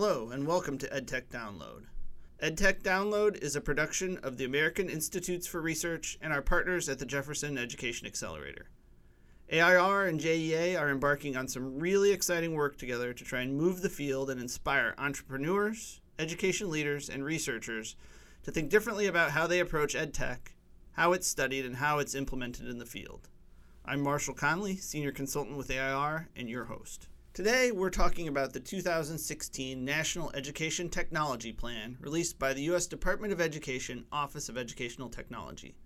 Hello, and welcome to EdTech Download. EdTech Download is a production of the American Institutes for Research and our partners at the Jefferson Education Accelerator. AIR and JEA are embarking on some really exciting work together to try and move the field and inspire entrepreneurs, education leaders, and researchers to think differently about how they approach EdTech, how it's studied, and how it's implemented in the field. I'm Marshall Conley, Senior Consultant with AIR, and your host. Today, we're talking about the 2016 National Education Technology Plan released by the U.S. Department of Education Office of Educational Technology.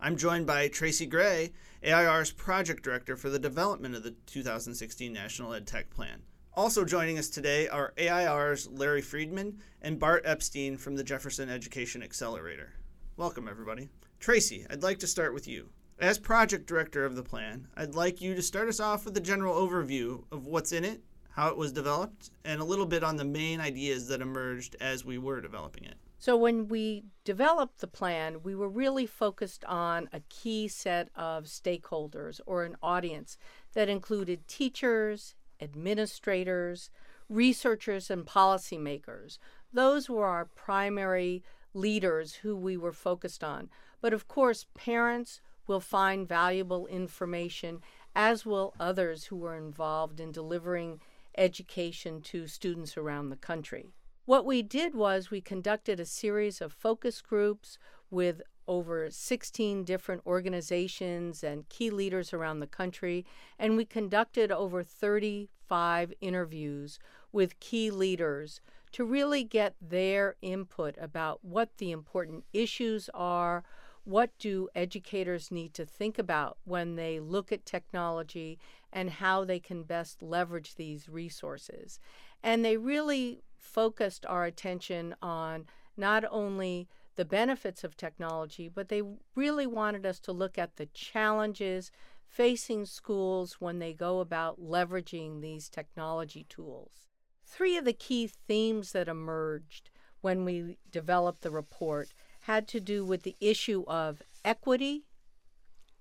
I'm joined by Tracy Gray, AIR's Project Director for the development of the 2016 National Ed Tech Plan. Also joining us today are AIR's Larry Friedman and Bart Epstein from the Jefferson Education Accelerator. Welcome, everybody. Tracy, I'd like to start with you. As project director of the plan, I'd like you to start us off with a general overview of what's in it, how it was developed, and a little bit on the main ideas that emerged as we were developing it. So, when we developed the plan, we were really focused on a key set of stakeholders or an audience that included teachers, administrators, researchers, and policymakers. Those were our primary leaders who we were focused on. But of course, parents, will find valuable information, as will others who are involved in delivering education to students around the country. What we did was we conducted a series of focus groups with over 16 different organizations and key leaders around the country, and we conducted over 35 interviews with key leaders to really get their input about what the important issues are, what do educators need to think about when they look at technology and how they can best leverage these resources? And they really focused our attention on not only the benefits of technology, but they really wanted us to look at the challenges facing schools when they go about leveraging these technology tools. Three of the key themes that emerged when we developed the report had to do with the issue of equity,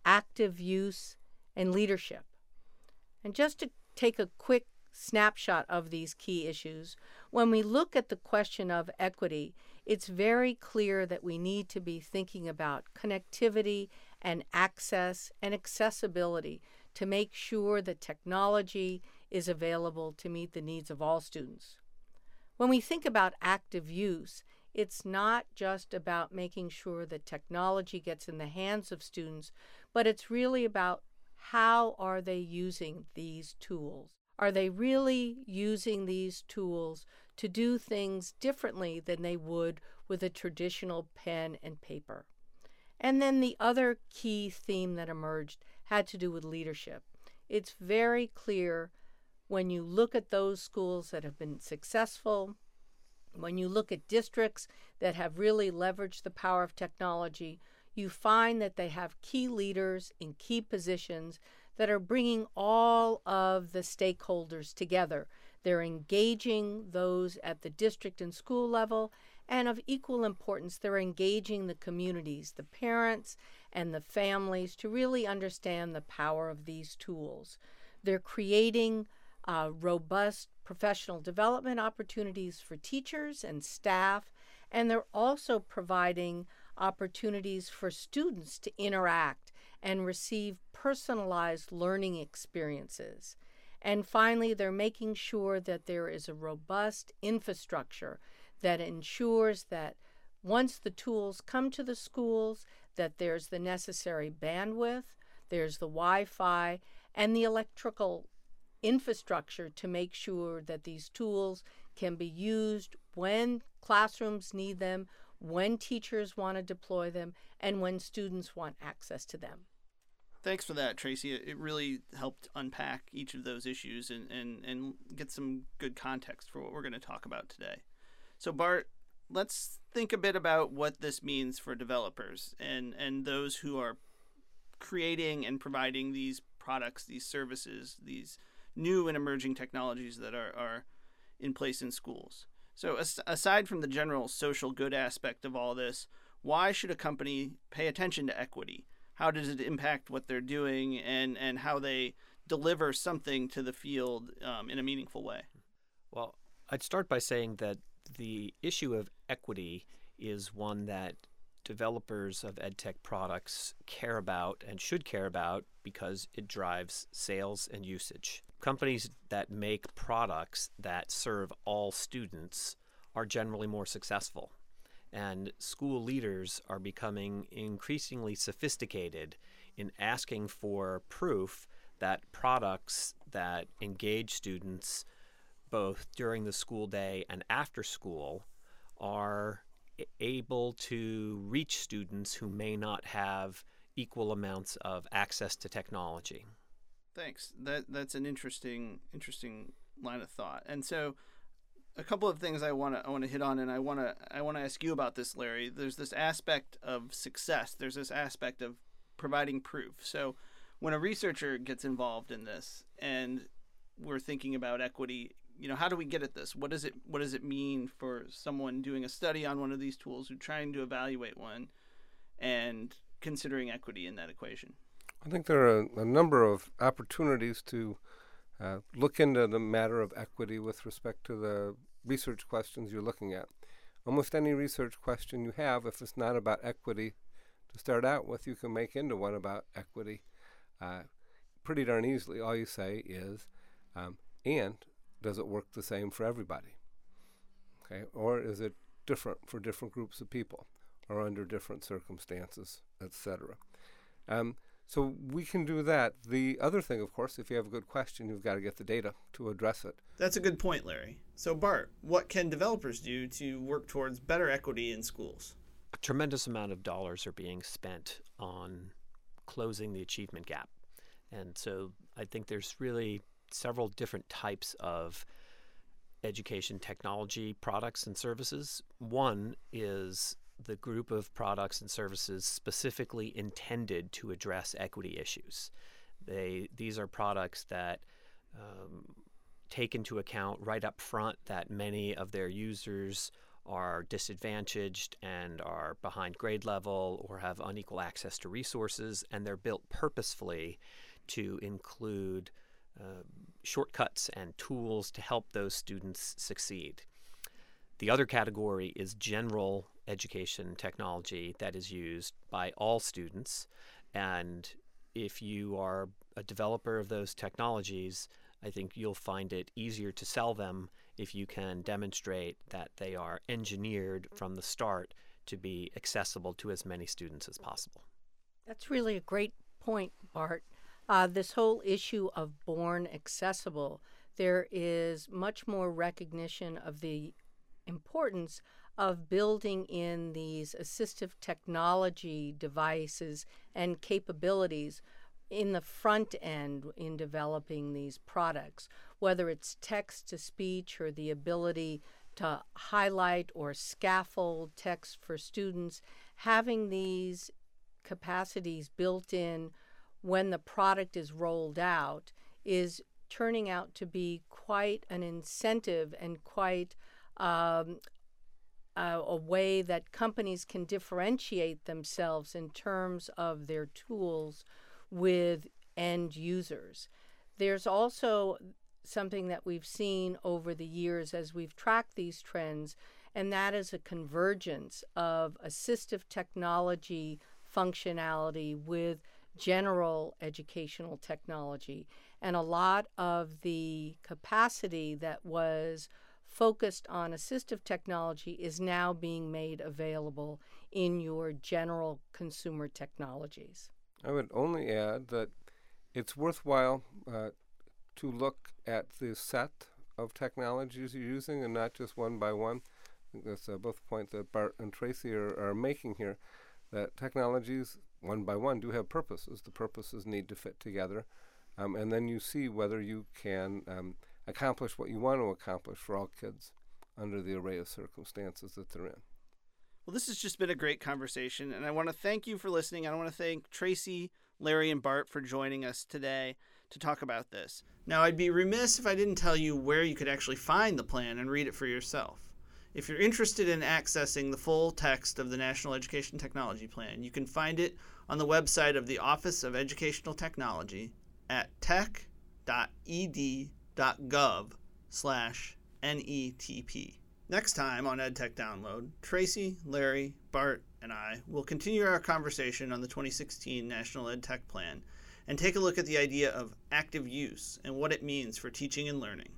active use, and leadership. And just to take a quick snapshot of these key issues, when we look at the question of equity, it's very clear that we need to be thinking about connectivity and access and accessibility to make sure that technology is available to meet the needs of all students. When we think about active use, it's not just about making sure that technology gets in the hands of students, but it's really about how are they using these tools? Are they really using these tools to do things differently than they would with a traditional pen and paper? And then the other key theme that emerged had to do with leadership. It's very clear when you look at those schools that have been successful, when you look at districts that have really leveraged the power of technology, you find that they have key leaders in key positions that are bringing all of the stakeholders together. They're engaging those at the district and school level, and of equal importance, they're engaging the communities, the parents, and the families to really understand the power of these tools. They're creating uh, robust professional development opportunities for teachers and staff, and they're also providing opportunities for students to interact and receive personalized learning experiences. And finally, they're making sure that there is a robust infrastructure that ensures that once the tools come to the schools, that there's the necessary bandwidth, there's the Wi-Fi, and the electrical infrastructure to make sure that these tools can be used when classrooms need them, when teachers want to deploy them, and when students want access to them. Thanks for that, Tracy. It really helped unpack each of those issues and, and, and get some good context for what we're going to talk about today. So, Bart, let's think a bit about what this means for developers and, and those who are creating and providing these products, these services, these new and emerging technologies that are, are in place in schools. So, as, aside from the general social good aspect of all this, why should a company pay attention to equity? How does it impact what they're doing and, and how they deliver something to the field um, in a meaningful way? Well, I'd start by saying that the issue of equity is one that developers of edtech products care about and should care about because it drives sales and usage. Companies that make products that serve all students are generally more successful. And school leaders are becoming increasingly sophisticated in asking for proof that products that engage students both during the school day and after school are able to reach students who may not have equal amounts of access to technology. Thanks. That that's an interesting interesting line of thought. And so a couple of things I want to I want to hit on and I want to I want to ask you about this Larry. There's this aspect of success. There's this aspect of providing proof. So when a researcher gets involved in this and we're thinking about equity, you know, how do we get at this? What does it what does it mean for someone doing a study on one of these tools who's trying to evaluate one and considering equity in that equation? I think there are a, number of opportunities to uh, look into the matter of equity with respect to the research questions you're looking at. Almost any research question you have, if it's not about equity to start out with, you can make into one about equity uh, pretty darn easily. All you say is, um, and does it work the same for everybody? Okay, or is it different for different groups of people, or under different circumstances, etc. Um, so we can do that. The other thing, of course, if you have a good question, you've got to get the data to address it. That's a good point, Larry. So, Bart, what can developers do to work towards better equity in schools? A tremendous amount of dollars are being spent on closing the achievement gap. And so I think there's really several different types of education technology products and services. One is the group of products and services specifically intended to address equity issues. They these are products that um, take into account right up front that many of their users are disadvantaged and are behind grade level or have unequal access to resources, and they're built purposefully to include uh, shortcuts and tools to help those students succeed. The other category is general education technology that is used by all students. And if you are a developer of those technologies, I think you'll find it easier to sell them if you can demonstrate that they are engineered from the start to be accessible to as many students as possible. That's really a great point, Bart. Uh, this whole issue of born accessible, there is much more recognition of the importance of building in these assistive technology devices and capabilities in the front end in developing these products, whether it's text to speech or the ability to highlight or scaffold text for students, having these capacities built in when the product is rolled out is turning out to be quite an incentive and quite um, a, a way that companies can differentiate themselves in terms of their tools with end users. There's also something that we've seen over the years as we've tracked these trends, and that is a convergence of assistive technology functionality with general educational technology. And a lot of the capacity that was focused on assistive technology is now being made available in your general consumer technologies. I would only add that it's worthwhile uh, to look at the set of technologies you're using and not just one by one. I think that's uh, both points that Bart and Tracy are, are making here. That technologies, one by one, do have purposes. The purposes need to fit together. Um, and then you see whether you can um, accomplish what you want to accomplish for all kids under the array of circumstances that they're in. Well, this has just been a great conversation, and I want to thank you for listening. I want to thank Tracy, Larry, and Bart for joining us today to talk about this. Now, I'd be remiss if I didn't tell you where you could actually find the plan and read it for yourself. If you're interested in accessing the full text of the National Education Technology Plan, you can find it on the website of the Office of Educational Technology at tech.ed.gov slash NETP. Next time on EdTech Download, Tracy, Larry, Bart, and I will continue our conversation on the 2016 National EdTech Plan and take a look at the idea of active use and what it means for teaching and learning.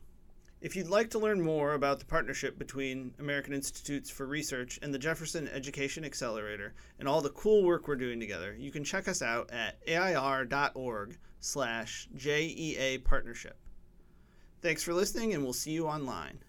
If you'd like to learn more about the partnership between American Institutes for Research and the Jefferson Education Accelerator and all the cool work we're doing together, you can check us out at air.org slash JEA partnership. Thanks for listening and we'll see you online.